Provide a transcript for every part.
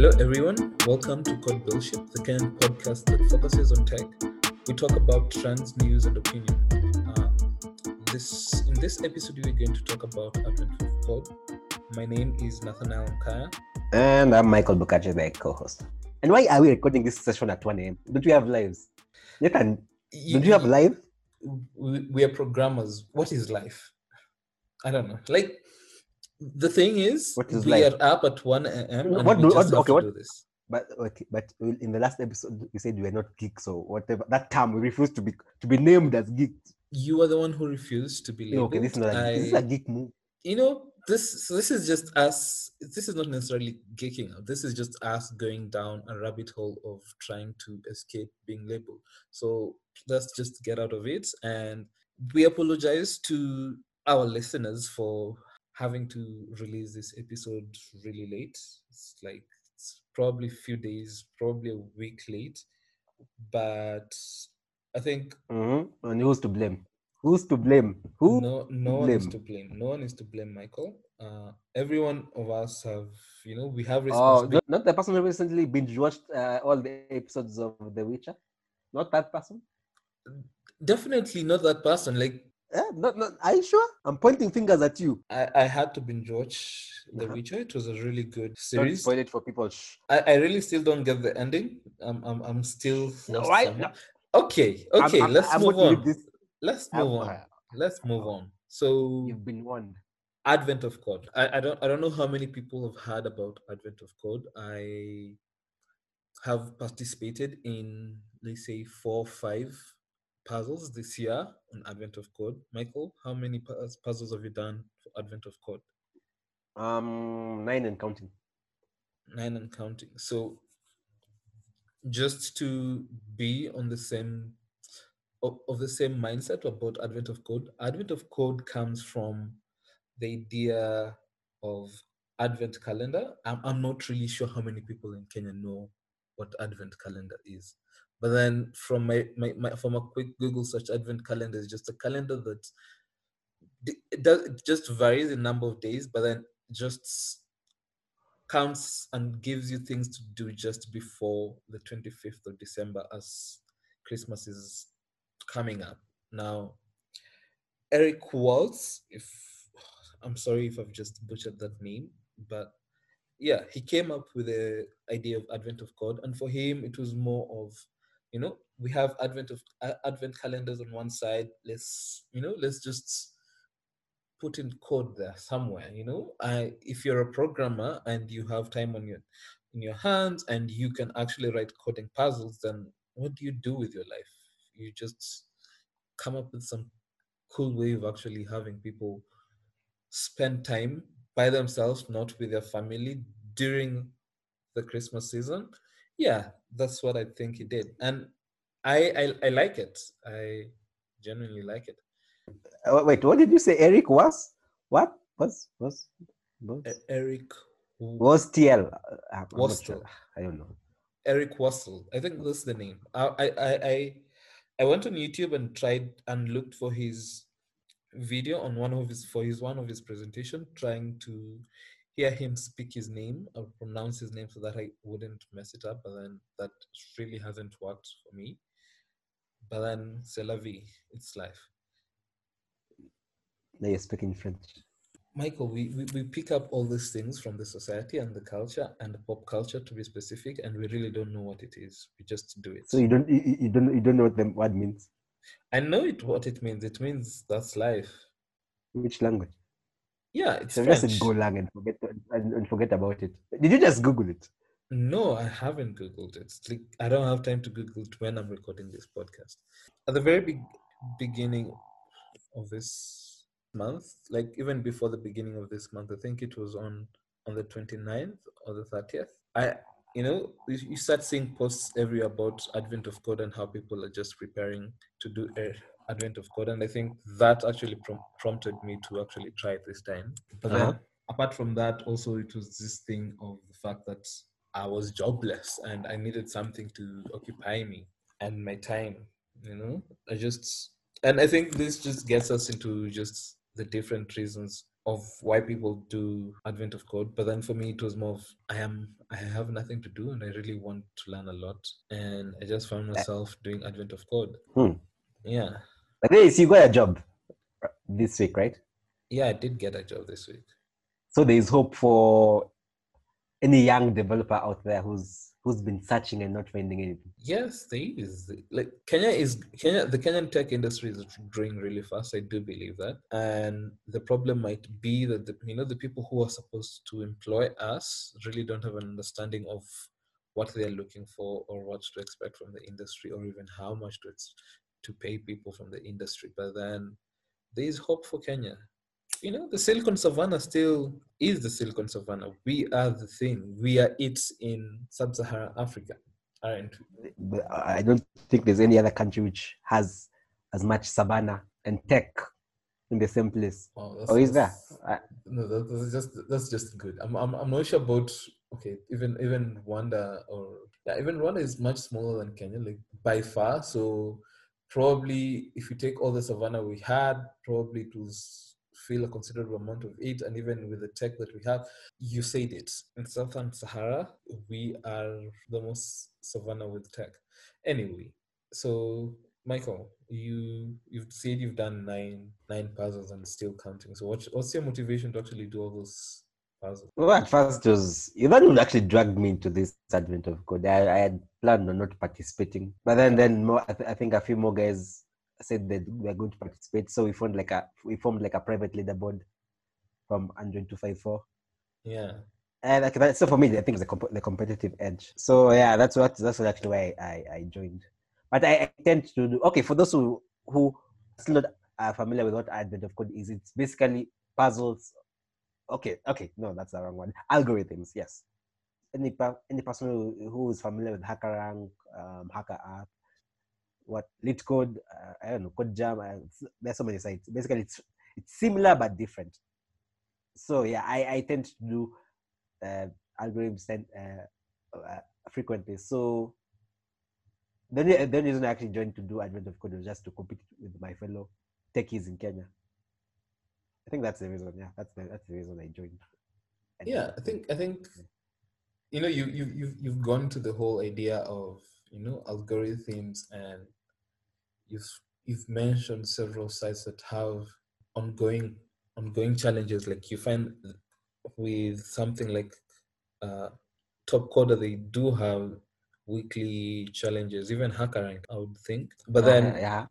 Hello, everyone. Welcome to Code Bullshit, the Kenyan podcast that focuses on tech. We talk about trends, news, and opinion. Uh, this in this episode, we're going to talk about Advent of Code. My name is Nathaniel Mkaya. And I'm Michael Bukache, the co-host. And why are we recording this session at 1 a.m.? Don't we have lives? Nathan, don't you have live? we, we are programmers. What is life? I don't know. Like the thing is, we are up at one a.m. and What we do- what- have okay, to what- do this. But okay, but in the last episode, you said we are not geeks or whatever. That term we refuse to be to be named as geeks. You are the one who refused to be labeled. okay, this is, not a, this is a geek move. you know this so this is just us this is not necessarily geeking out this is just us going down a rabbit hole of trying to escape being labeled so let's just get out of it and we apologize to our listeners for having to release this episode really late it's like it's probably a few days probably a week late but i think Mm-hmm. And who's to blame? Who's to blame? Who? no no one is to blame no one is to blame michael uh every one of us have you know we have Oh, responsibility not, not the person who recently binge watched uh, all the episodes of The Witcher. Not that person. definitely not that person like Eh, not, not, are you sure? I'm pointing fingers at you. i i had to binge watch the Uh-huh. witcher it was a really good Don't series spoil it for people. Shh. I, I really still don't get the ending i'm i'm, I'm still No, lost why- okay okay I'm- I'm- let's I'm move going to leave on This. let's I'm- move on let's move on so You've been warned. advent of code I, I don't i don't know how many people have heard about advent of code i have participated in let's say four or five puzzles this year on advent of code. Michael how many puzzles have you done for advent of code? Um, nine and counting. nine and counting. So just to be on the same of, of the same mindset about advent of code advent of code comes from the idea of advent calendar. I'm, I'm not really sure how many people in kenya know what advent calendar is but then from my, my, my from a quick google search advent calendar is just a calendar that it does it just varies in number of days but then just counts and gives you things to do just before the 25th of December as Christmas is coming up. Now, Eric Waltz, if I'm sorry if I've just butchered that name, but yeah, he came up with the idea of Advent of Code, and for him, it was more of, you know, we have Advent of uh, Advent calendars on one side. Let's, you know, let's just put in code there somewhere you know. I if you're a programmer and you have time on your in your hands and you can actually write coding puzzles then what do you do with your life? You just come up with some cool way of actually having people spend time by themselves not with their family during the christmas season yeah that's what i think he did and i i, I like it i genuinely like it Uh, wait, what did you say? Eric was what? Was was was, E- eric was TL? Uh, I'm Was sure. I don't know. Eric Wassel. I think that's the name. I, I, I, I, I went on YouTube and tried and looked for his video on one of his for his one of his presentation, trying to hear him speak his name or pronounce his name so that I wouldn't mess it up. But then that really hasn't worked for me. But then c'est la vie. It's life. Now you're speaking French. Michael, we, we, we pick up all these things from the society and the culture and the pop culture to be specific, and we really don't know what it is. We just do it. So you don't you, you- you don't you don't know what the word means. I know it what it means. It means that's life. Which language? Yeah, it's So just French. said go lang and forget and, and forget about it. Did you just Google it? No, I haven't Googled it. It's like I don't have time to Google it when I'm recording this podcast. At the very big beginning of this month, like even before the beginning of this month, I think it was on on the 29th or the 30th. I you know, you you start seeing posts everywhere about Advent of Code and how people are just preparing to do a Advent of Code, and I think that actually prom- prompted me to actually try it this time. But then Uh-huh. apart from that, also it was this thing of the fact that I was jobless and I needed something to occupy me and my time. You know, I just and I think this just gets us into just the different reasons of why people do Advent of Code. But then for me, it was more of I am I have nothing to do and I really want to learn a lot, and I just found myself doing Advent of Code. Hmm. Yeah, But then, so you got a job this week, right? yeah, I did get a job this week. So there is hope for any young developer out there who's who's been searching and not finding anything. Yes, there is. Like Kenya is Kenya. The Kenyan tech industry is growing really fast. I do believe that, and the problem might be that the, you know the people who are supposed to employ us really don't have an understanding of what they're looking for or what to expect from the industry or even how much to to pay people from the industry. But then there is hope for Kenya. You know, the Silicon Savannah still is the Silicon Savannah. We are the thing. We are it in sub-Saharan Africa, aren't we? I don't think there's any other country which has as much savannah and tech in the same place. Oh, that's, Or is there? No, that's just that's just good. I'm, I'm I'm not sure about okay, even even Rwanda or yeah, even Rwanda is much smaller than Kenya, like by far. So probably if you take all the savannah we had, probably it was feel a considerable amount of it, and even with the tech that we have, you said it. In Southern Sahara, we are the most savannah with tech. Anyway, so Michael, you you've said you've done nine nine puzzles and still counting. So what, what's your motivation to actually do all those? Well, at first it was Ivan would actually dragged me into this advent of code. I, I had planned on not participating, but then then more, I, th- I think a few more guys said that we are going to participate. So we formed like a we formed like a private leaderboard from Android two five four. Yeah. And like that, so for me, I think it's the, comp- the competitive edge. So yeah, that's what that's what actually why I, I joined. But I, I tend to do okay for those who who still not uh, familiar with what advent of code is. It's basically puzzles. Okay, okay, no, that's the wrong one. Algorithms, yes. Any any person who, who is familiar with HackerRank, um, Hacker App, what LeetCode, uh, I don't know, CodeJam. Uh, there's so many sites. Basically, it's it's similar but different. So yeah, I, I tend to do uh, algorithms and, uh, uh, frequently. So the only, the only reason I actually joined to do Advent of Code was just to compete with my fellow techies in Kenya. I think that's the reason. Yeah, that's the that's the reason I joined. And- Yeah, I think I think you know you you you've you've gone to the whole idea of you know algorithms and you've you've mentioned several sites that have ongoing ongoing challenges like you find with something like uh, top coder they do have weekly challenges even hackerrank i would think but Uh, then yeah,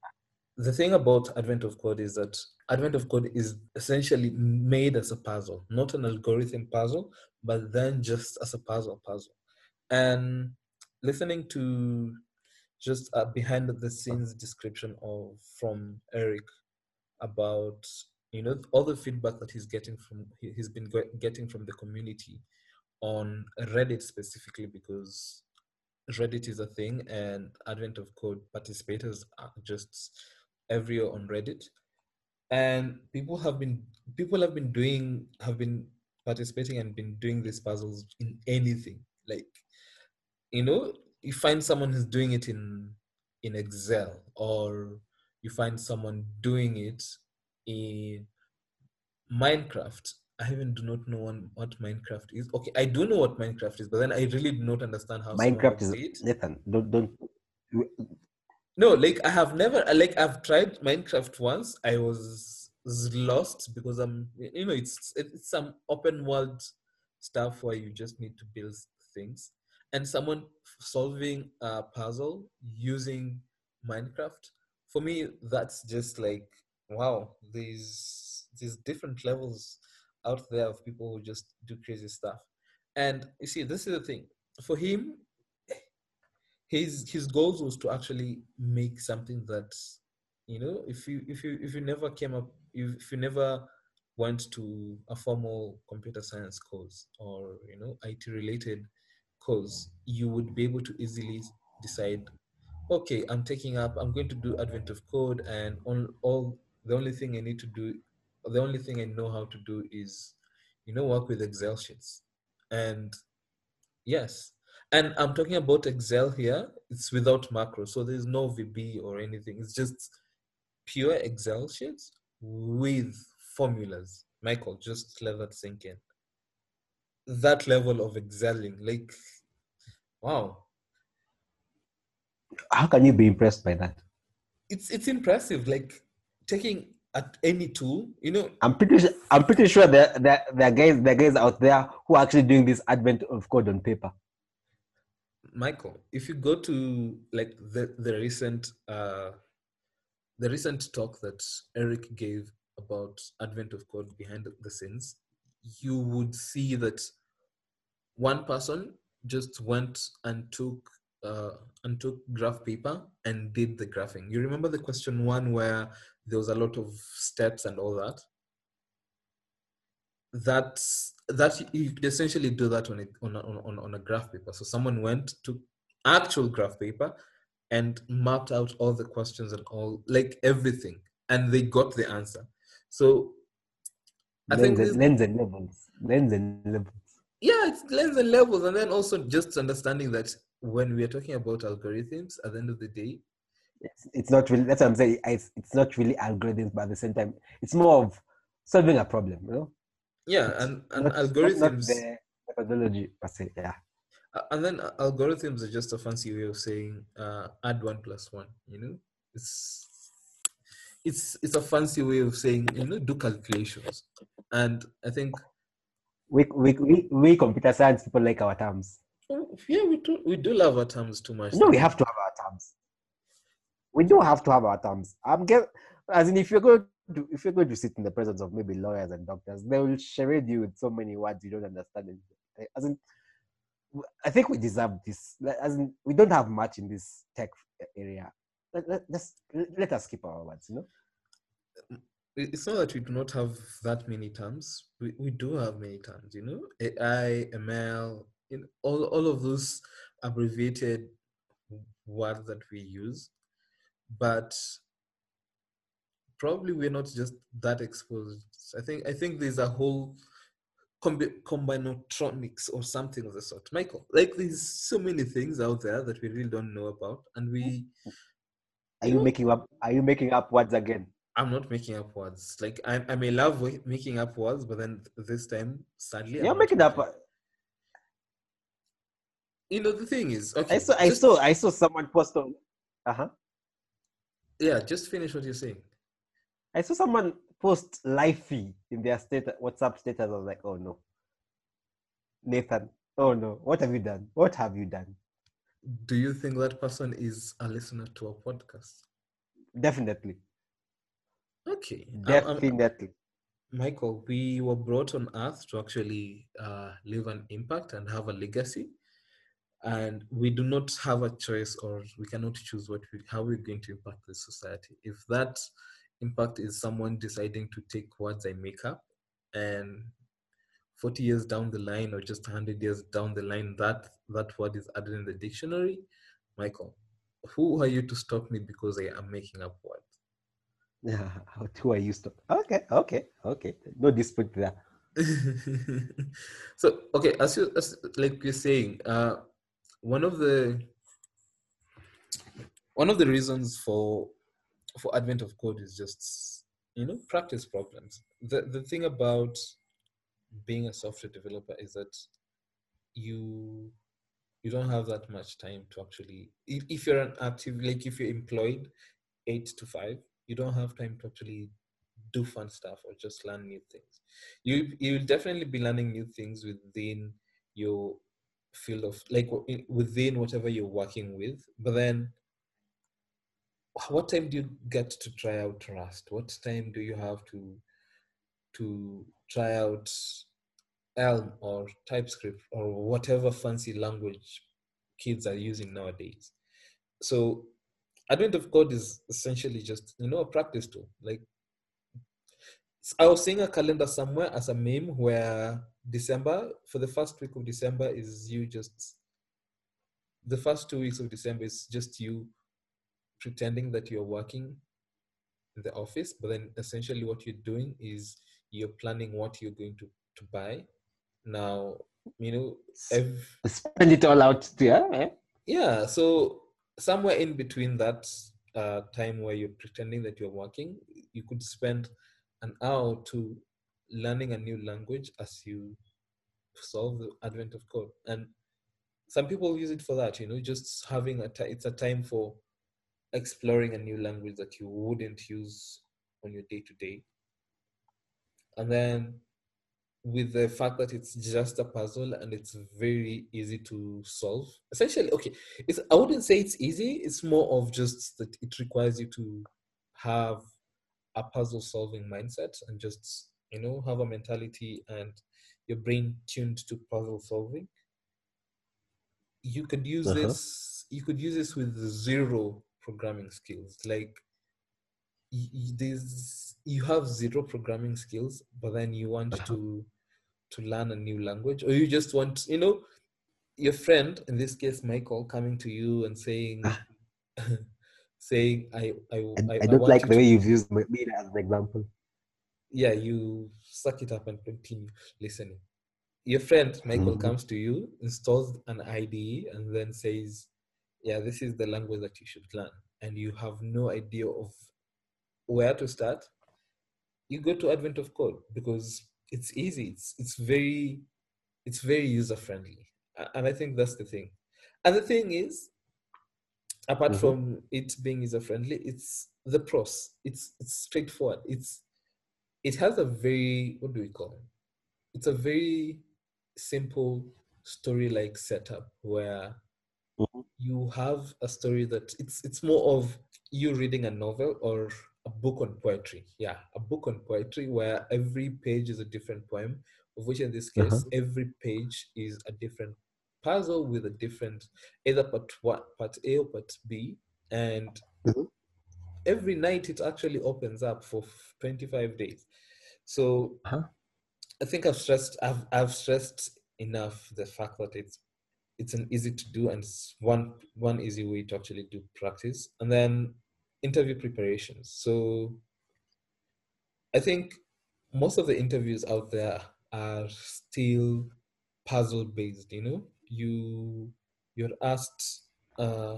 the thing about Advent of Code is that Advent of Code is essentially made as a puzzle, not an algorithm puzzle, but then just as a puzzle puzzle. And listening to just a behind the scenes description of from Eric about you know all the feedback that he's getting from he- he's been getting from the community on Reddit specifically because Reddit is a thing and Advent of Code participators are just everywhere on Reddit. And people have been people have been doing have been participating and been doing these puzzles in anything. Like you know, you find someone who's doing it in in Excel or you find someone doing it in Minecraft. I even do not know one- what Minecraft is. Okay, I do know what Minecraft is, but then I really do not understand how Minecraft is it. Nathan. Don't don't. No, like I have never uh, like I've tried Minecraft once. I was was lost because I'm you know it's it's some open world stuff where you just need to build things. And someone solving a puzzle using Minecraft for me that's just like wow these these different levels out there of people who just do crazy stuff. And you see this is the thing. For him his his goals was to actually make something that you know if you if you if you never came up if you never went to a formal computer science course or you know IT related course you would be able to easily decide okay I'm taking up I'm going to do advent of code and on all the only thing I need to do the only thing I know how to do is you know work with Excel sheets and Yes. And I'm talking about Excel here. It's without macro. So there's no VB or anything. It's just pure Excel sheets with formulas. Michael, just let that sink in. That level of excelling, like, wow, How can you be impressed by that? it's it's impressive. Like taking at any tool, you know, I'm pretty sure, I'm pretty sure there, there, there are guys there are guys out there who are actually doing this advent of code on paper. Michael, if you go to like the the recent uh the recent talk that Eric gave about advent of code behind the scenes, you would see that one person just went and took uh, and took graph paper and did the graphing. You remember the question one where there was a lot of steps and all that. That's that you could essentially do that on a on a, on, on a graph paper. So someone went to actual graph paper and mapped out all the questions and all like everything, and they got the answer. So I think Lens this, and, lens and levels. Lens and levels. yeah, it's lens and levels, and then also just understanding that when we are talking about algorithms, at the end of the day, It's, it's not really that's what I'm saying. It's, it's not really algorithms, but at the same time, it's more of solving a problem, you know? Yeah, and and Not- algorithms. Not, the methodology per se. Yeah. And then algorithms are just a fancy way of saying uh, add one plus one you know it's it's it's a fancy way of saying you know do calculations and i think We, we, we, we computer science people like our terms. oh, yeah we do we do love our terms too much No, we have to have our terms. We do have to have our terms. I'm get as in if you're going to if you're going to sit in the presence of maybe lawyers and doctors, they will charade you with so many words you don't understand. As in, I think we deserve this. As in, we don't have much in this tech area. Let, let, let's, let us keep our words. You know. It's not that we do not have that many terms we, we do have many terms you know ai ml in all, all of those abbreviated words that we use but probably we're not just that exposed i think i think there's a whole combi- combinatorics or something of the sort michael like there's so many things out there that we really don't know about and we Are you making up? Are you making up words again? I'm not making up words. Like I, I may love making up words, but then this time, sadly, I'm You're not making up. You know, the thing is, okay. I saw. I saw. I saw someone post on. Uh huh. Yeah, just finish what you're saying. I saw someone post lifey in their status, WhatsApp status. I was like, oh no, Nathan. Oh no, what have you done? What have you done? Do you think that person is a listener to our podcast? Definitely, Okay, I'm- I'm- definitely. Michael, we were brought on earth to actually uh, leave an impact and have a legacy. And we do not have a choice or we cannot choose what we, how we're going to impact the society. If that impact is someone deciding to take words I make up and 40 years down the line or just 100 years down the line, that, that word is added in the dictionary, Michael, who are you to stop me because I am making up words? Yeah, who are you? Stop. Okay, okay, okay. No dispute there. so okay as you as like you're saying uh one of the one of the reasons for for advent of code is just you know practice problems. The the thing about being a software developer is that you you don't have that much time to actually if, if you're an active like if you're employed eight to five you don't have time to actually do fun stuff or just learn new things. You you'll definitely be learning new things within your field of like within whatever you're working with but then what time do you get to try out rust? What time do you have to to try out elm or typescript or whatever fancy language kids are using nowadays? So advent of code is essentially just you know a practice tool. Like I was seeing a calendar somewhere as a meme where December, for the first week of December, is you just, the first two weeks of December is just you pretending that you're working in the office, but then essentially what you're doing is you're planning what you're going to, to buy. Now, you know, Spend it all out there. Eh? yeah so somewhere in between that uh, time where you're pretending that you're working you could spend an hour to learning a new language as you solve the advent of code. And some people use it for that, you know, just having a t- it's a time for exploring a new language that you wouldn't use on your day to day. And then with the fact that it's just a puzzle and it's very easy to solve. Essentially, okay, it's I wouldn't say it's easy, it's more of just that it requires you to have a puzzle solving mindset and just, you know, have a mentality and your brain tuned to puzzle solving. You could use Uh-huh. this you could use this with zero programming skills. Like y- y- there's you have zero programming skills, but then you want Uh-huh. to to learn a new language, or you just want, you know, your friend, in this case Michael, coming to you and saying Ah. saying I I I, I don't want like the way you've used me as an example. yeah, you suck it up and continue listening. Your friend Michael Mhm. comes to you, installs an IDE, and then says, "Yeah, this is the language that you should learn," and you have no idea of where to start. You go to Advent of Code because it's easy. It's it's very it's very user friendly, and I think that's the thing. And the thing is, apart Mhm. from it being user friendly, it's the pros. It's it's straightforward. It's it has a very what do we call it? It's a very simple story like setup where Mhm. you have a story that it's it's more of you reading a novel or a book on poetry. Yeah, a book on poetry where every page is a different poem, of which in this case Uh-huh. every page is a different puzzle with a different either part one, part A or part B, and Mhm. every night it actually opens up for 25 days. So Uh-huh. I think I've stressed I've I've stressed enough the fact that it's it's an easy to do and it's one one easy way to actually do practice and then interview preparations. So I think most of the interviews out there are still puzzle based, you know? You you're asked uh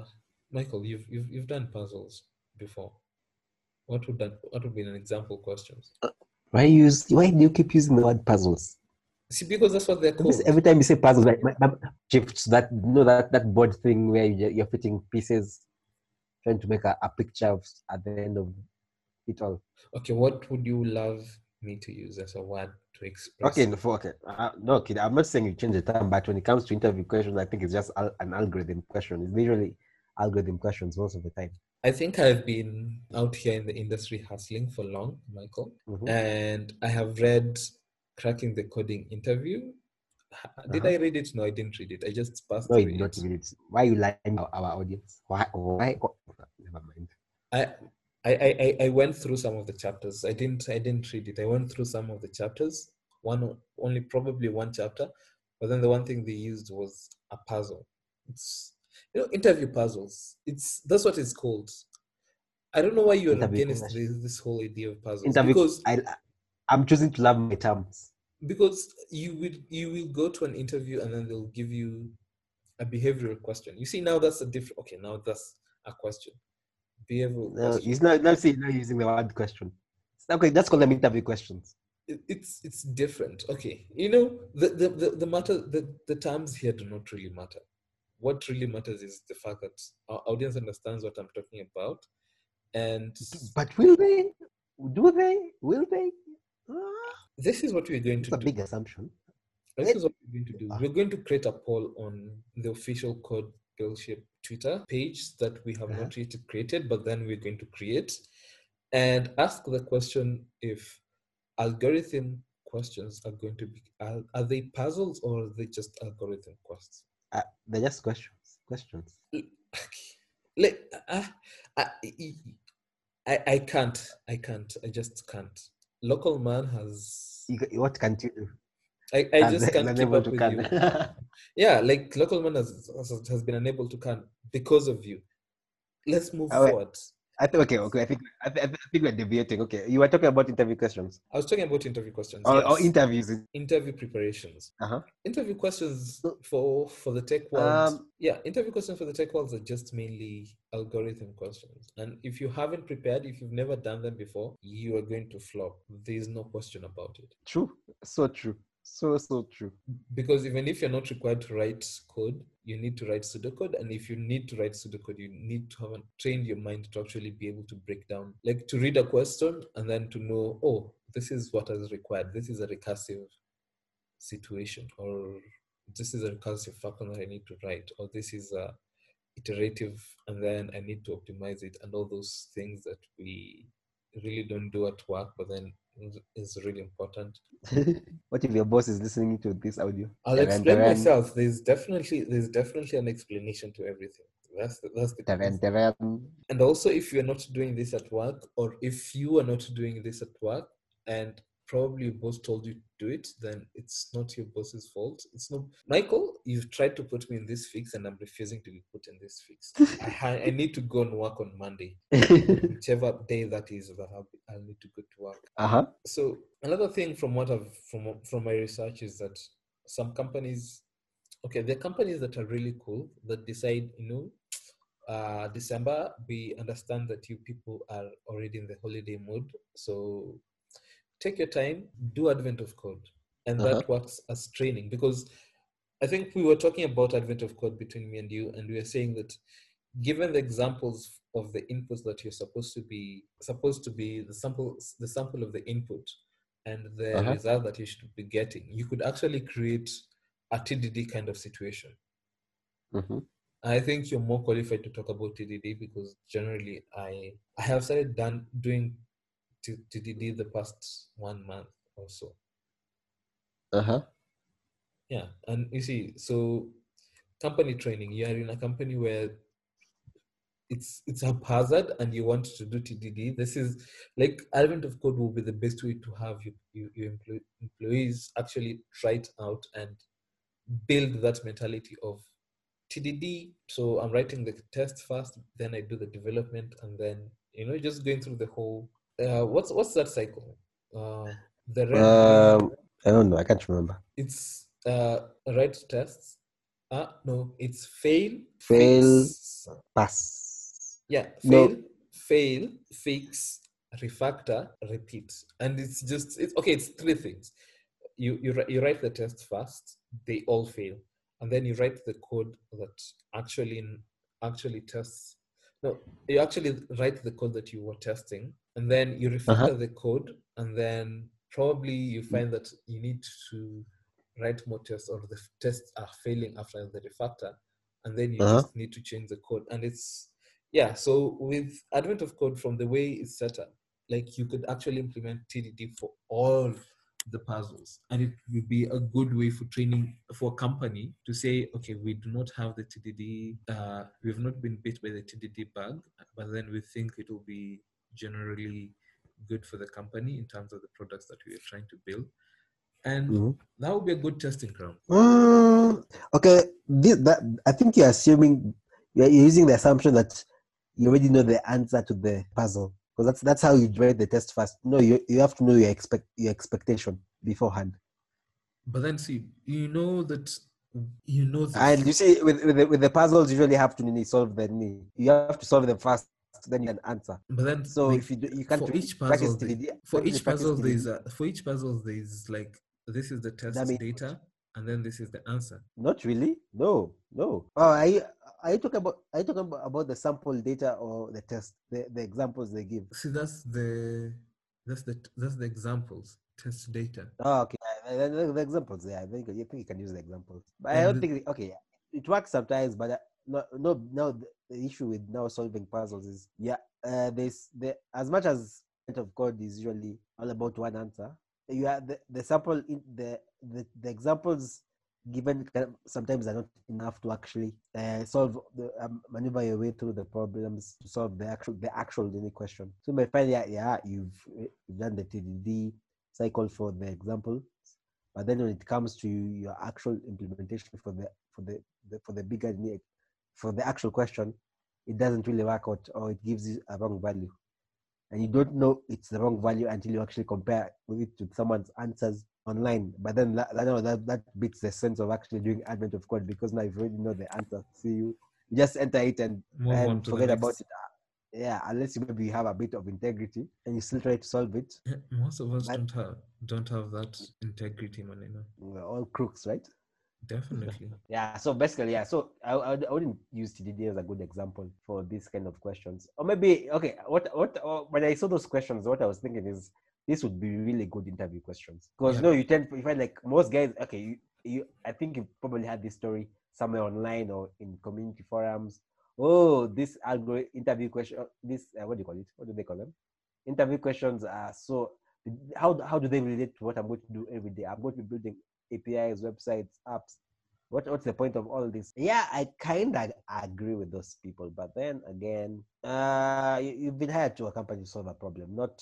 Michael, you've you've you've done puzzles before. What would that what would be an example questions? Why use why do you keep using the word puzzles? See, because that's what they're called. Every time you say puzzles, like my, my, shifts that you know that that board thing where you, you're fitting pieces, trying to make a, a picture of at the end of it all. Okay, what would you love me to use as a word to express? Okay, no, for- okay, uh, no, kid. I'm not saying you change the term, but when it comes to interview questions, I think it's just al- an algorithm question. It's literally algorithm questions most of the time. I think I've been out here in the industry hustling for long, Michael, Mhm. and I have read Cracking the Coding interview. Did Uh-huh. I read it? No, I didn't read it. I just passed No, through you not it. read it. Why you lying our, our audience? Why? Why? oh, never mind. I, I, I, I- went through some of the chapters. I didn't I didn't read it. I went through some of the chapters. One only probably one chapter, but then the one thing they used was a puzzle. It's you know interview puzzles. It's that's what it's called. I don't know why you're Interview against this, this whole idea of puzzles Interview. because I, I'm choosing to love my terms. because you will you will go to an interview and then they'll give you a behavioral question. You see now that's a different. Okay, now that's a question. Behavioral No, question. he's not. Not see, not using the word question. Okay, that's called them interview questions. it- it's it's different. Okay, you know the the the, the matter the, the terms here do not really matter. What really matters is the fact that our audience understands what I'm talking about, and But will they? Do they? Will they? Ah, this is what we're going It's to a do. big assumption. This is what we're going to do. Ah. We're going to create a poll on the official Code Billship Twitter page that we have Uh-huh. not yet created, but then we're going to create and ask the question if algorithm questions are going to be are, are they puzzles or are they just algorithm questions? Uh, they're just questions. Questions. Like, uh, I, I, I can't. I can't. I just can't. Local man has. You, what can't you do? I, I just can't keep up with can. you. Yeah, like local man has, has has been unable to can because of you. Let's move Oh, forward. I think okay, okay. I think I, th- I think we're debating. Okay, you were talking about interview questions I was talking about interview questions. or, yes. or interviews. interview preparations. Uh-huh. Interview questions for for the tech world. Um, yeah, interview questions for the tech world are just mainly algorithm questions. And if you haven't prepared, if you've never done them before, you are going to flop. There's no question about it. True. So true. So so true. Because even if you're not required to write code, you need to write pseudocode. And if you need to write pseudocode, you need to have trained your mind to actually be able to break down, like to read a question and then to know, oh, this is what is required. This is a recursive situation, or this is a recursive function that I need to write, or this is a iterative, and then I need to optimize it, and all those things that we really don't do at work, but then is really important. what if your boss is listening to this audio? I'll Taran, explain taran, myself. There's definitely there's definitely an explanation to everything. That's the, that's the taran, and also if you're not doing this at work, or if you are not doing this at work, and probably your boss told you do it, then it's not your boss's fault. It's not Michael. You've tried to put me in this fix, and I'm refusing to be put in this fix. I, ha- I need to go and work on Monday, whichever day that is that I'll, be- I'll need to go to work. uh-huh. So another thing from what I've from from my research is that some companies, okay, there are companies that are really cool that decide, you know, uh, December we understand that you people are already in the holiday mood, so take your time, do Advent of Code, and Uh-huh. that works as training because I think we were talking about Advent of Code between me and you, and we were saying that given the examples of the inputs that you're supposed to be supposed to be the sample the sample of the input and the Uh-huh. result that you should be getting you could actually create a tdd kind of situation Mhm. i think you're more qualified to talk about tdd because generally i i have started done doing T- tdd the past one month or so Uh-huh. Yeah, and you see, so company training, you are in a company where it's it's haphazard and you want to do TDD. This is like Advent of Code will be the best way to have you, you, your employees actually try it out and build that mentality of TDD. So I'm writing the test first, then I do the development, and then you know just going through the whole. Uh, what's what's that cycle? Uh, the red, Um, I don't know. I can't remember. it's uh write tests uh no it's fail Fail. fix. Pass. yeah No. fail fail fix refactor repeat and it's just it's okay it's three things you you, you write the test first they all fail and then you write the code that actually actually tests no you actually write the code that you were testing and then you refactor Uh-huh. the code and then probably you find that you need to write more tests or the tests are failing after the refactor and then you Uh-huh. just need to change the code and it's yeah so with advent of code from the way it's set up like you could actually implement tdd for all the puzzles and it would be a good way for training for a company to say okay we do not have the tdd uh, we've not been bit by the tdd bug but then we think it will be generally good for the company in terms of the products that we are trying to build and Mhm. that would be a good testing ground Mm, okay, this, that I think you're assuming you're using the assumption that you already know the answer to the puzzle because that's that's how you write the test first. No, you you have to know your expect your expectation beforehand. but then see you know that you know the And you see, with with the, with the puzzles, you really have to solve the need. You have to solve them first, then you can answer. but then So like, if you do, you can't for each puzzle TDD, for each puzzle there's a, for each puzzle there's like this is the test data and then this is the answer Not really. No, no. Oh, are you, are you talking about are you talking about, about the sample data or the test, the, the examples they give? see that's the that's the that's the examples test data Oh, okay. The, the- the examples, yeah. I think, I think you can use the examples. But I don't the- think, okay, it works sometimes, but no, no, no. The, issue with now solving puzzles is, yeah, uh, there's the as much as of code is usually all about one answer. You have the, the sample in the, the the examples given sometimes are not enough to actually uh, solve the um, maneuver your way through the problems to solve the actual the actual unique question. So might find yeah, yeah, you've, you've done the TDD cycle for the example, but then when it comes to your actual implementation for the for the, the for the bigger for the actual question, it doesn't really work out or it gives you a wrong value. And you don't know it's the wrong value until you actually compare with it to someone's answers online. But then that, that, that, that beats the sense of actually doing advent of code because now you already know the answer. So you, you just enter it and, and forget about it. Yeah, unless you maybe you have a bit of integrity and you still try to solve it. Yeah, Most of us But- don't have don't have that integrity, Manina. We're all crooks, right? Definitely. Yeah, so basically, yeah. So I, I, I wouldn't use TDD as a good example for this kind of questions. Or maybe, okay, what, what, when I saw those questions, what I was thinking is this would be really good interview questions. Because, Yeah. no, you tend, you find like most guys, okay, you, you, I think you probably had this story somewhere online or in community forums. Oh, this algorithm interview question, uh, this, uh, what do you call it? What do they call them? Interview questions are so, how, how do they relate to what I'm going to do every day? I'm going to be building APIs, websites, apps. What, what's the point of all this? Yeah, I kind of agree with those people, but then again, uh, you, you've been hired to a company to solve a problem, not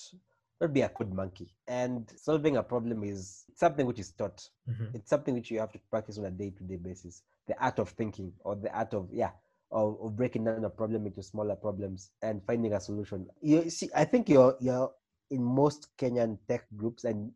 not be a code monkey. And solving a problem is something which is taught. Mhm. It's something which you have to practice on a day-to-day basis. The art of thinking, or the art of yeah, of, of breaking down a problem into smaller problems and finding a solution. You see, I think you're you're in most Kenyan tech groups, and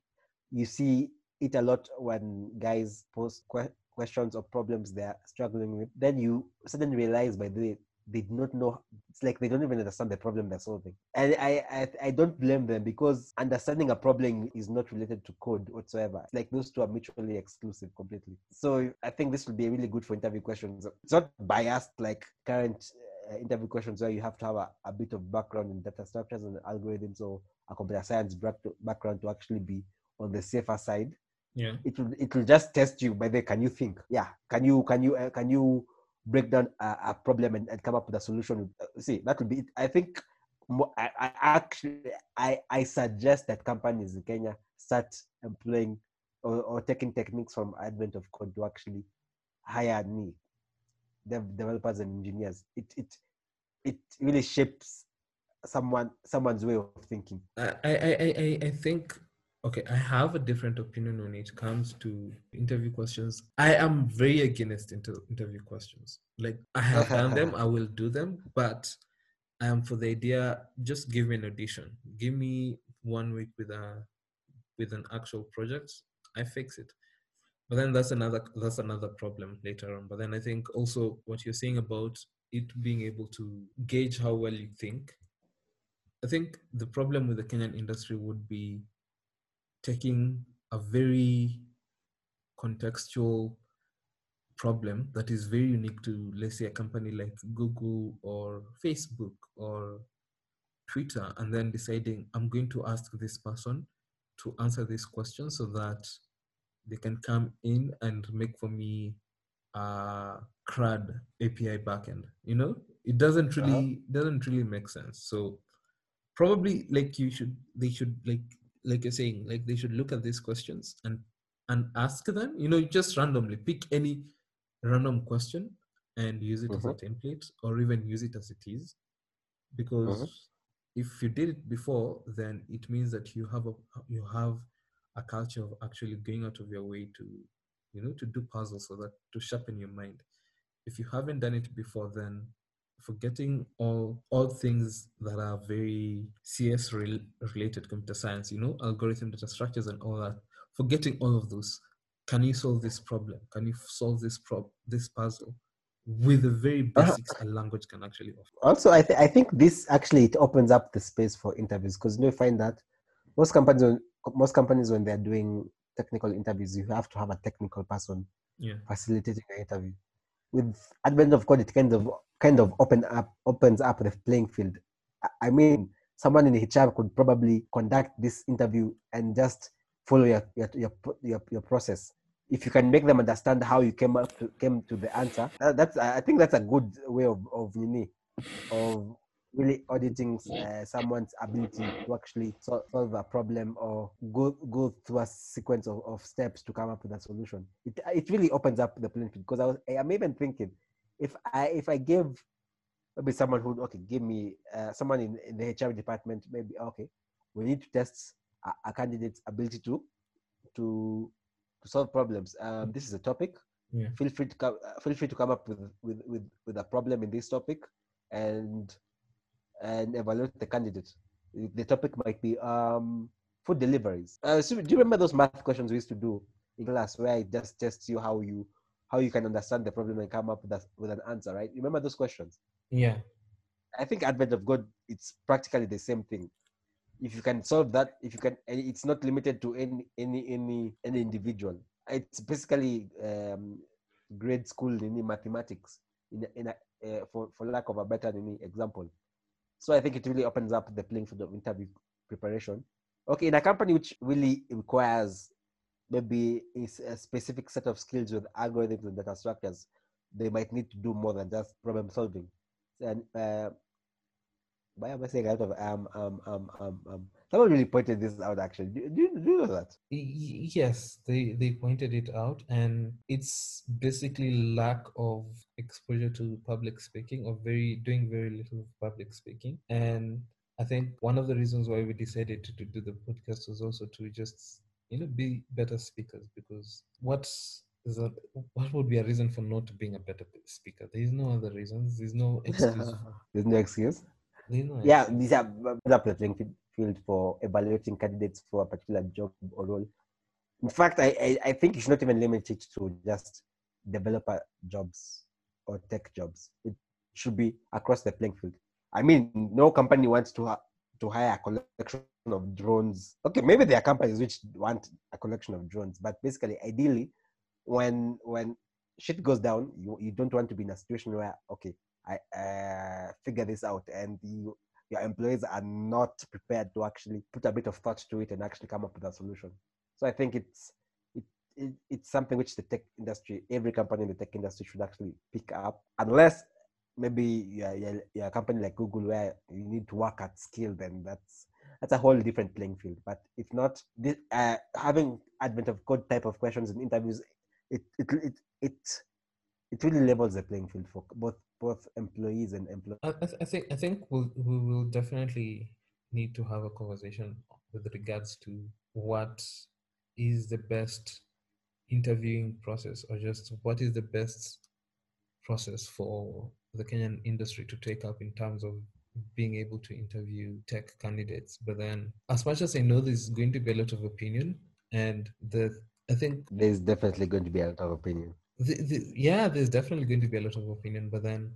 you see it a lot when guys post que- questions or problems they're struggling with. Then you suddenly realize by the way they do not know. It's like they don't even understand the problem they're solving, and I I, I don't blame them because understanding a problem is not related to code whatsoever. It's like those two are mutually exclusive completely. So I think this will be really good for interview questions. It's not biased like current uh, interview questions where you have to have a, a bit of background in data structures and algorithms or a computer science background to actually be on the safer side Yeah. it will it will just test you by the can you think. Yeah. Can you can you uh, can you break down a, a problem and, and come up with a solution Uh, see that will be it. I think I, I actually i i suggest that companies in kenya start employing or, or taking techniques from advent of code to actually hire me dev, developers and engineers. It it it really shapes someone someone's way of thinking. I, I, I- I think okay, I have a different opinion when it comes to interview questions. I am very against inter- interview questions. Like I have done them, I will do them, but I am for the idea. Just give me an audition. Give me one week with a with an actual project. I fix it. But then that's another that's another problem later on. But then I think also what you're saying about it being able to gauge how well you think I think the problem with the Kenyan industry would be taking a very contextual problem that is very unique to, let's say, a company like Google or Facebook or Twitter, and then deciding, I'm going to ask this person to answer this question so that they can come in and make for me a CRUD API backend. You know, it doesn't Uh-huh. really doesn't really make sense. So probably like you should they should like like you're saying like they should look at these questions and and ask them. You know just randomly pick any random question and use it as a mm-hmm. template or even use it as it is. Because mm-hmm. if you did it before then it means that you have a you have a culture of actually going out of your way to you know to do puzzles so that to sharpen your mind. If you haven't done it before then forgetting all all things that are very cs rel- related computer science you know algorithm data structures and all that. Forgetting all of those can you solve this problem? Can you solve this prob this puzzle with the very Uh-huh. basics a language can actually offer? Also I, th- I think this actually it opens up the space for interviews because you know find that most companies when most companies when they're doing technical interviews you have to have a technical person yeah. facilitating the interview with advent of code it kind of kind of open up opens up the playing field. I- mean someone in hr could probably conduct this interview and just follow your your your, your, your process. If you can make them understand how you came up to, came to the answer that's i think that's a good way of of of really auditing uh, someone's ability to actually solve a problem or go go through a sequence of, of steps to come up with a solution. It it really opens up the playing field because I was I'm even thinking if I if I give maybe someone who okay give me uh, someone in, in the HR department maybe okay we need to test a, a candidate's ability to to to solve problems. Um, this is a topic. Yeah. Feel free to come. Uh, feel free to come up with, with with with a problem in this topic, and and evaluate the candidate. The topic might be um, food deliveries. Uh, so do you remember those math questions we used to do in class where it just tests you how you how you can understand the problem and come up with, a, with an answer, right? Remember those questions? Yeah. I think Advent of Code, it's practically the same thing. If you can solve that, if you can, it's not limited to any any any any individual. It's basically um, grade school in mathematics, in in a, uh, for for lack of a better any example. So I think it really opens up the playing field of interview preparation. Okay, in a company which really requires maybe a specific set of skills with algorithms and data structures, they might need to do more than just problem solving. And uh, why am I saying a lot of um um um um um? Someone really pointed this out. Actually, do, do, do you know that? Yes, they they pointed it out, and it's basically lack of exposure to public speaking or very doing very little public speaking. And I think one of the reasons why we decided to, to do the podcast was also to just you know be better speakers because what's is that what would be a reason for not being a better speaker? There is no other reasons. There's no excuse. There's no excuse. There's no yeah, these are the playing field for evaluating candidates for a particular job or role. In fact, I, I, I think you should not even limit it to just developer jobs or tech jobs. It should be across the playing field. I mean, no company wants to ha- to hire a collection of drones. Okay, maybe there are companies which want a collection of drones, but basically, ideally, when when shit goes down, you, you don't want to be in a situation where okay, I uh, figure this out, and you your employees are not prepared to actually put a bit of thought to it and actually come up with a solution. So I think it's it, it it's something which the tech industry, every company in the tech industry should actually pick up, unless maybe you're, you're, you're, a company like Google where you need to work at scale, then that's that's a whole different playing field. But if not, this, uh, having advent of code type of questions in interviews, it it it it, it really levels the playing field for both both employees and employees. I, th- I think I think we'll, we will definitely need to have a conversation with regards to what is the best interviewing process or just what is the best process for the Kenyan industry to take up in terms of being able to interview tech candidates. But then, as much as I know, there's going to be a lot of opinion, and the I think there's definitely going to be a lot of opinion. The, the, yeah, there's definitely going to be a lot of opinion, but then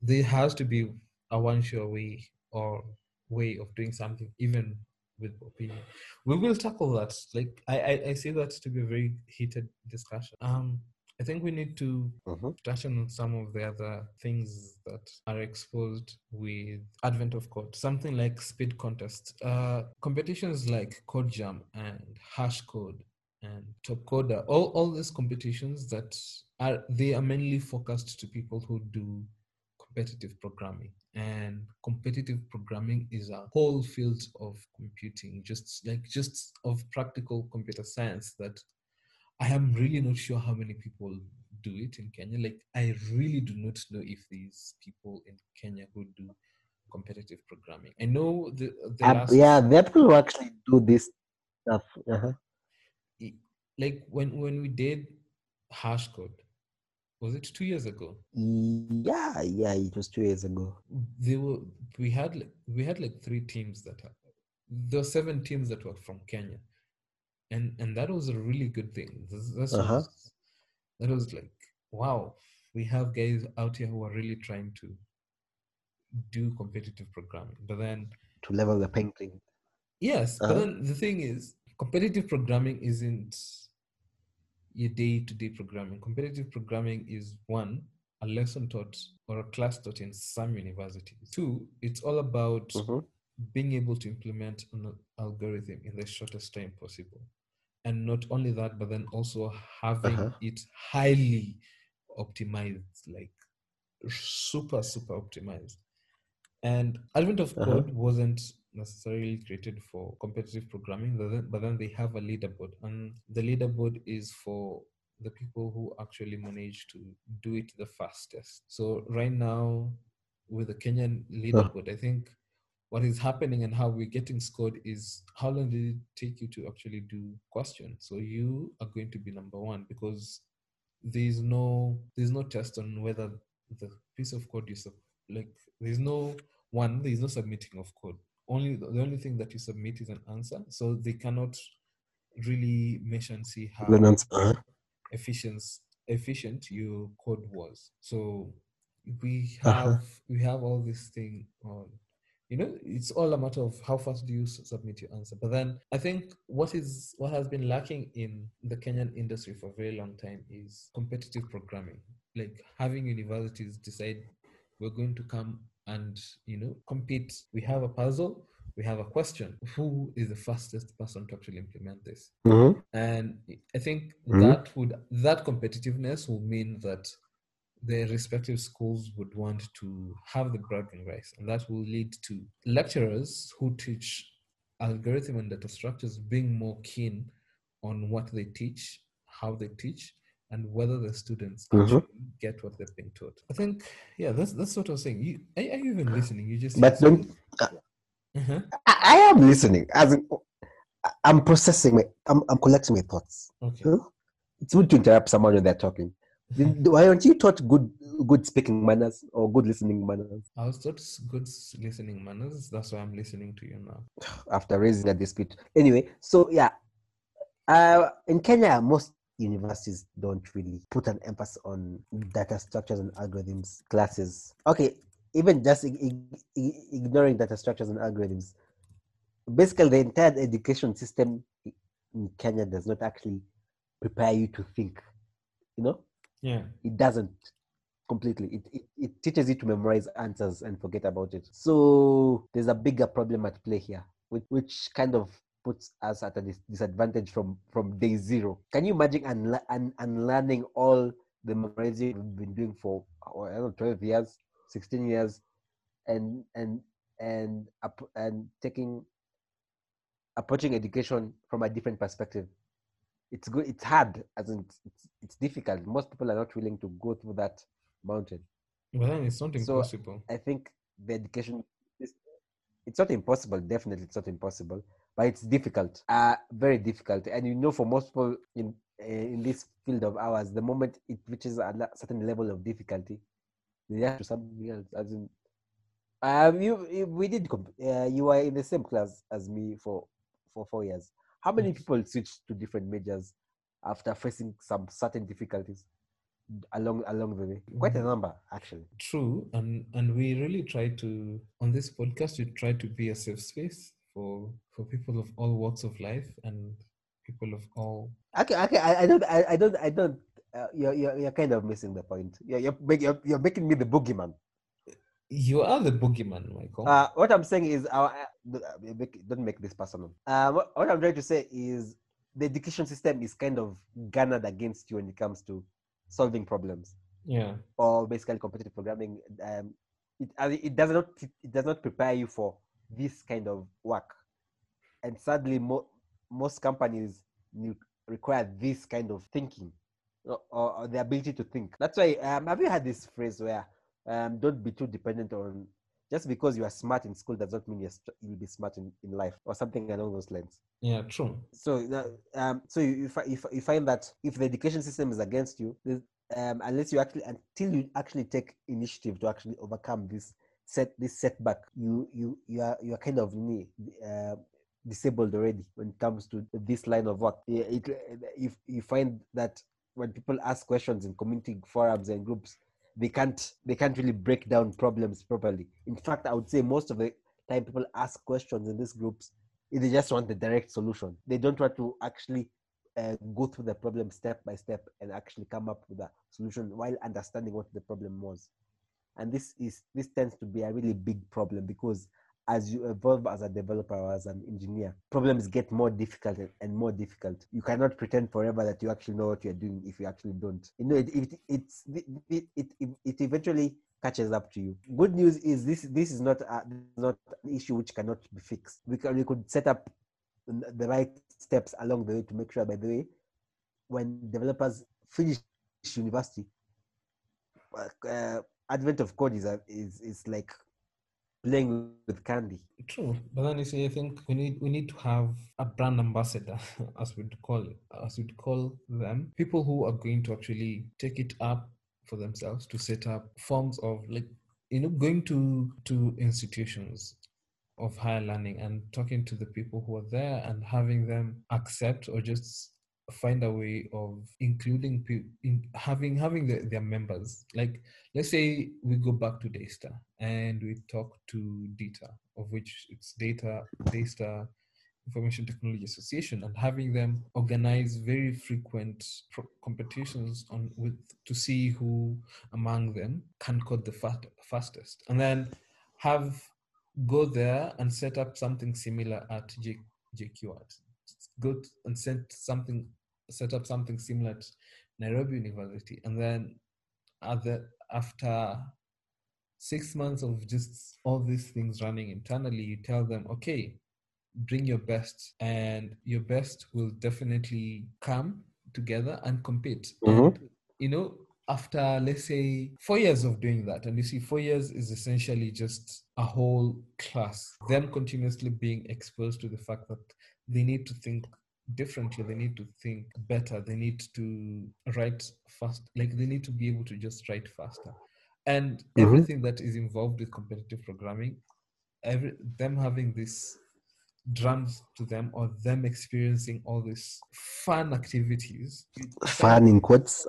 there has to be a one sure way or way of doing something, even with opinion. We will tackle that. Like I, I, I see that to be a very heated discussion. Um, I think we need to uh-huh. touch on some of the other things that are exposed with advent of code. Something like speed contests, uh, competitions like Code Jam and Hash Code and Top Coder. All all these competitions that are they are mainly focused to people who do competitive programming and competitive programming is a whole field of computing just like just of practical computer science that I am really not sure how many people do it in Kenya. Like, I really do not know if these people in Kenya who do competitive programming. I know the, the uh, last, yeah, there are people who actually do this stuff. Uh-huh. Like when when we did hash code, was it two years ago? Yeah, yeah, it was two years ago. They were we had like, we had like three teams that there were seven teams that were from Kenya and and that was a really good thing. This, uh-huh. was, that was like wow, we have guys out here who are really trying to do competitive programming, but then to level the painting. Yes, uh-huh. but then the thing is, competitive programming isn't your day-to-day programming. Competitive programming is one a lesson taught or a class taught in some universities. Two, it's all about uh-huh. being able to implement an algorithm in the shortest time possible and not only that but then also having uh-huh. it highly optimized like super super optimized and advent of code uh-huh. wasn't necessarily created for competitive programming but then they have a leaderboard and the leaderboard is for the people who actually manage to do it the fastest. So right now with the kenyan leaderboard i think what is happening and how we're getting scored is how long did it take you to actually do questions so you are going to be number one because there's no there's no test on whether the piece of code you like there's no one there's no submitting of code only the only thing that you submit is an answer so they cannot really measure and see how answer- uh-huh. efficient efficient your code was so we have Uh-huh. we have all this thing on you know it's all a matter of how fast do you submit your answer but then i think what is what has been lacking in the kenyan industry for a very long time is competitive programming like having universities decide we're going to come and you know compete we have a puzzle we have a question who is the fastest person to actually implement this Mhm. and i think Mhm. that would that competitiveness will mean that the respective schools would want to have the bragging rights and that will lead to lecturers who teach algorithm and data structures being more keen on what they teach how they teach and whether the students Mhm. actually get what they're being taught i think yeah that's that's what i was saying you are, are you even listening you just But don't, uh-huh. I, I am listening. As in, I'm processing. My, I'm, I'm collecting my thoughts. okay Huh? It's good to interrupt someone when they're talking. Why aren't you taught good good speaking manners or good listening manners i was taught good listening manners that's why i'm listening to you now after raising a dispute? Anyway, so yeah, uh, in Kenya, most universities don't really put an emphasis on data structures and algorithms classes. Okay, even just ig- ig- ig- ignoring data structures and algorithms, basically the entire education system in Kenya does not actually prepare you to think. You know, yeah it doesn't completely it, it, it teaches you to memorize answers and forget about it so there's a bigger problem at play here which, which kind of puts us at a dis- disadvantage from from day zero. Can you imagine unle- un- unlearning all the memorizing we've been doing for oh, I don't know, 12 years 16 years and and and and taking approaching education from a different perspective? It's good it's hard as in it's, it's, difficult. Most people are not willing to go through that mountain. But then it's not So, i think the education it's not impossible definitely it's not impossible but it's difficult uh very difficult. And you know for most people in uh, in this field of ours the moment it reaches a certain level of difficulty they have to something else as in um you, you we did comp- uh, you were in the same class as me for for four years. How many people switched to different majors after facing some certain difficulties along along the way? Quite a Mhm. number actually. True, and and we really try to on this podcast we try to be a safe space for for people of all walks of life and people of all. Okay, okay. I, I don't, I, I don't, I don't. Uh, you're, you're, you're kind of missing the point. You're, you're, make- you're, you're making me the boogeyman. You are the boogeyman, Michael. Uh, what I'm saying is, our, uh, uh, make- don't make this personal. Uh, what, what I'm trying to say is, the education system is kind of garnered against you when it comes to solving problems yeah, or basically competitive programming. Um, it, it does not, it does not prepare you for this kind of work. And sadly, mo- most companies require this kind of thinking or, or, the ability to think. That's why, um, have you had this phrase where um, don't be too dependent on just because you are smart in school does not mean you're st- you'll be smart in, in life or something along those lines. yeah, true. So, um, so you, you, fi- you, find that if the education system is against you, um, unless you actually until you actually take initiative to actually overcome this set this setback, you you you are you are kind of uh, disabled already when it comes to this line of work. It, if you find that when people ask questions in community forums and groups, they can't they can't really break down problems properly. In fact, I would say most of the time people ask questions in these groups, they just want the direct solution. They don't want to actually uh, go through the problem step by step and actually come up with a solution while understanding what the problem was. And this is this tends to be a really big problem because as you evolve as a developer as an engineer, problems get more difficult and- more difficult. You cannot pretend forever that you actually know what you're doing if you actually don't. You know, it it it it, it, it eventually catches up to you. Good news is this this is not a, not an issue which cannot be fixed. We can we could set up the right steps along the way to make sure by the way when developers finish university uh, advent of code is a, is is like playing with candy. True, but then you see, I think we need we need to have a brand ambassador, as we'd call it, as we'd call them, people who are going to actually take it up for themselves to set up forms of like you know going to to institutions of higher learning and talking to the people who are there and having them accept or just find a way of including people in having having the, their members. Like let's say we go back to Daystar and we talk to data of which it's data Daystar information technology association and having them organize very frequent pro- competitions on with to see who among them can code the fast, fastest. And then have go there and set up something similar at J, JKUAT go t- and set something set up something similar at Nairobi University and then other after six months of just all these things running internally you tell them okay bring your best and your best will definitely come together and compete Mhm. and you know after let's say four years of doing that and you see four years is essentially just a whole class them continuously being exposed to the fact that they need to think differently they need to think better they need to write fast like they need to be able to just write faster and Mhm. everything that is involved with competitive programming every them having this drums to them or them experiencing all these fun activities Fun in quotes.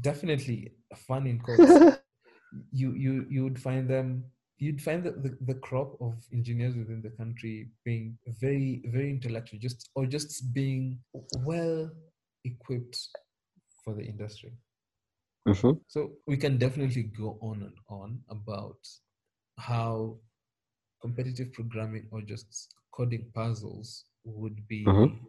definitely fun in quotes you you you would find them you'd find that the, the crop of engineers within the country being very very intellectual just or just being well equipped for the industry Mhm. so we can definitely go on and on about how competitive programming or just coding puzzles would be Mhm.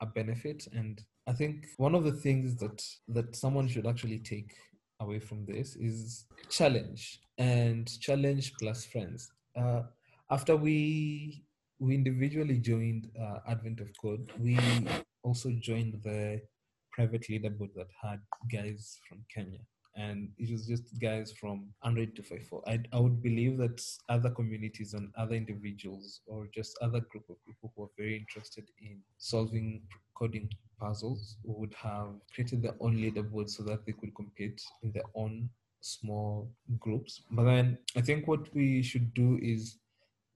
a benefit. And I think one of the things that that someone should actually take away from this is challenge and challenge plus friends. Uh, after we we individually joined uh, Advent of Code, we also joined the private leaderboard that had guys from Kenya. And it was just guys from Android 254. I, I would believe that other communities and other individuals or just other group of people who are very interested in solving coding puzzles would have created their own leaderboard so that they could compete in their own small groups. But then I think what we should do is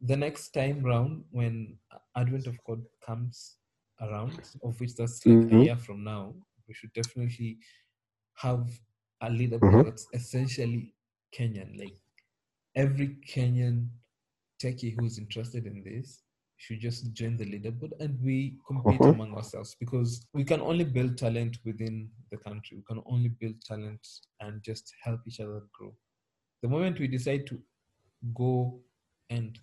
the next time round when Advent of Code comes around, of which that's like a Mhm. year from now, we should definitely have a leaderboard Mhm. that's essentially Kenyan. Like every Kenyan techie who's interested in this should just join the leaderboard and we compete Mhm. among ourselves because we can only build talent within the country. We can only build talent and just help each other grow. The moment we decide to go and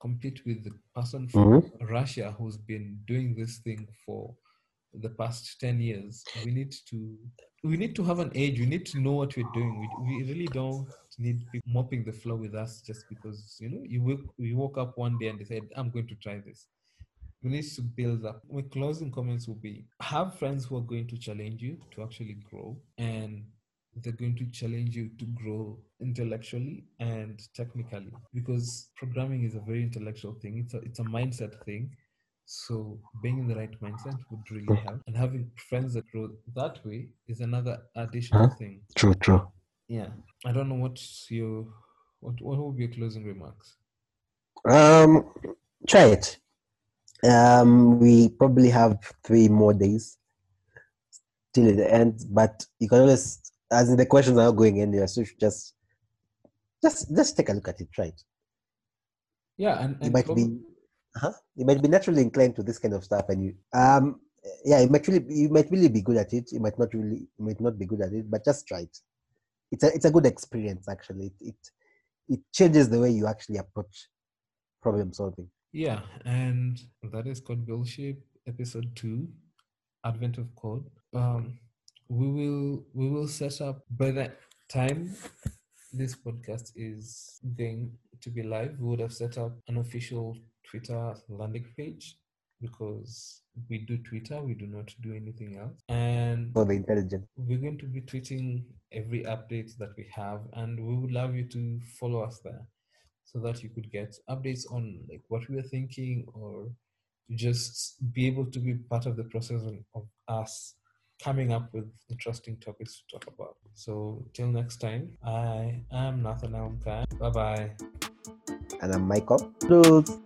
compete with the person from Russia who's been doing this thing for the past 10 years, we need to we need to have an age. We need to know what we're doing. We, we really don't need mopping the floor with us just because you know you woke you woke up one day and decide I'm going to try this. We need to build up. My closing comments will be have friends who are going to challenge you to actually grow and they're going to challenge you to grow intellectually and technically because programming is a very intellectual thing it's a, it's a mindset thing so being in the right mindset would really help and having friends that grow that way is another additional Huh? thing True, true. Yeah i don't know what's your what what will be your closing remarks Um, try it. Um, we probably have three more days till it ends, but you can always, as in the questions are not going anywhere, so you should just, just, just take a look at it. Try it. yeah and, You and might prob- be, huh? You might be naturally inclined to this kind of stuff, and you, um, yeah, you might really, you might really be good at it. You might not really, you might not be good at it, but just try it. It's a, it's a good experience actually. It, it, it changes the way you actually approach problem solving. Yeah, and that is Code Bullshit episode two, Advent of Code. Um, we will we will set up by the time this podcast is going to be live. We would have set up an official Twitter landing page because we do Twitter, we do not do anything else, and For the intelligent. we're going to be tweeting every update that we have and we would love you to follow us there so that you could get updates on like what we are thinking or just be able to be part of the process of, of us coming up with interesting topics to talk about. So till next time, I am Nathanael Mkai. Bye bye. And I'm Michael. Toodles.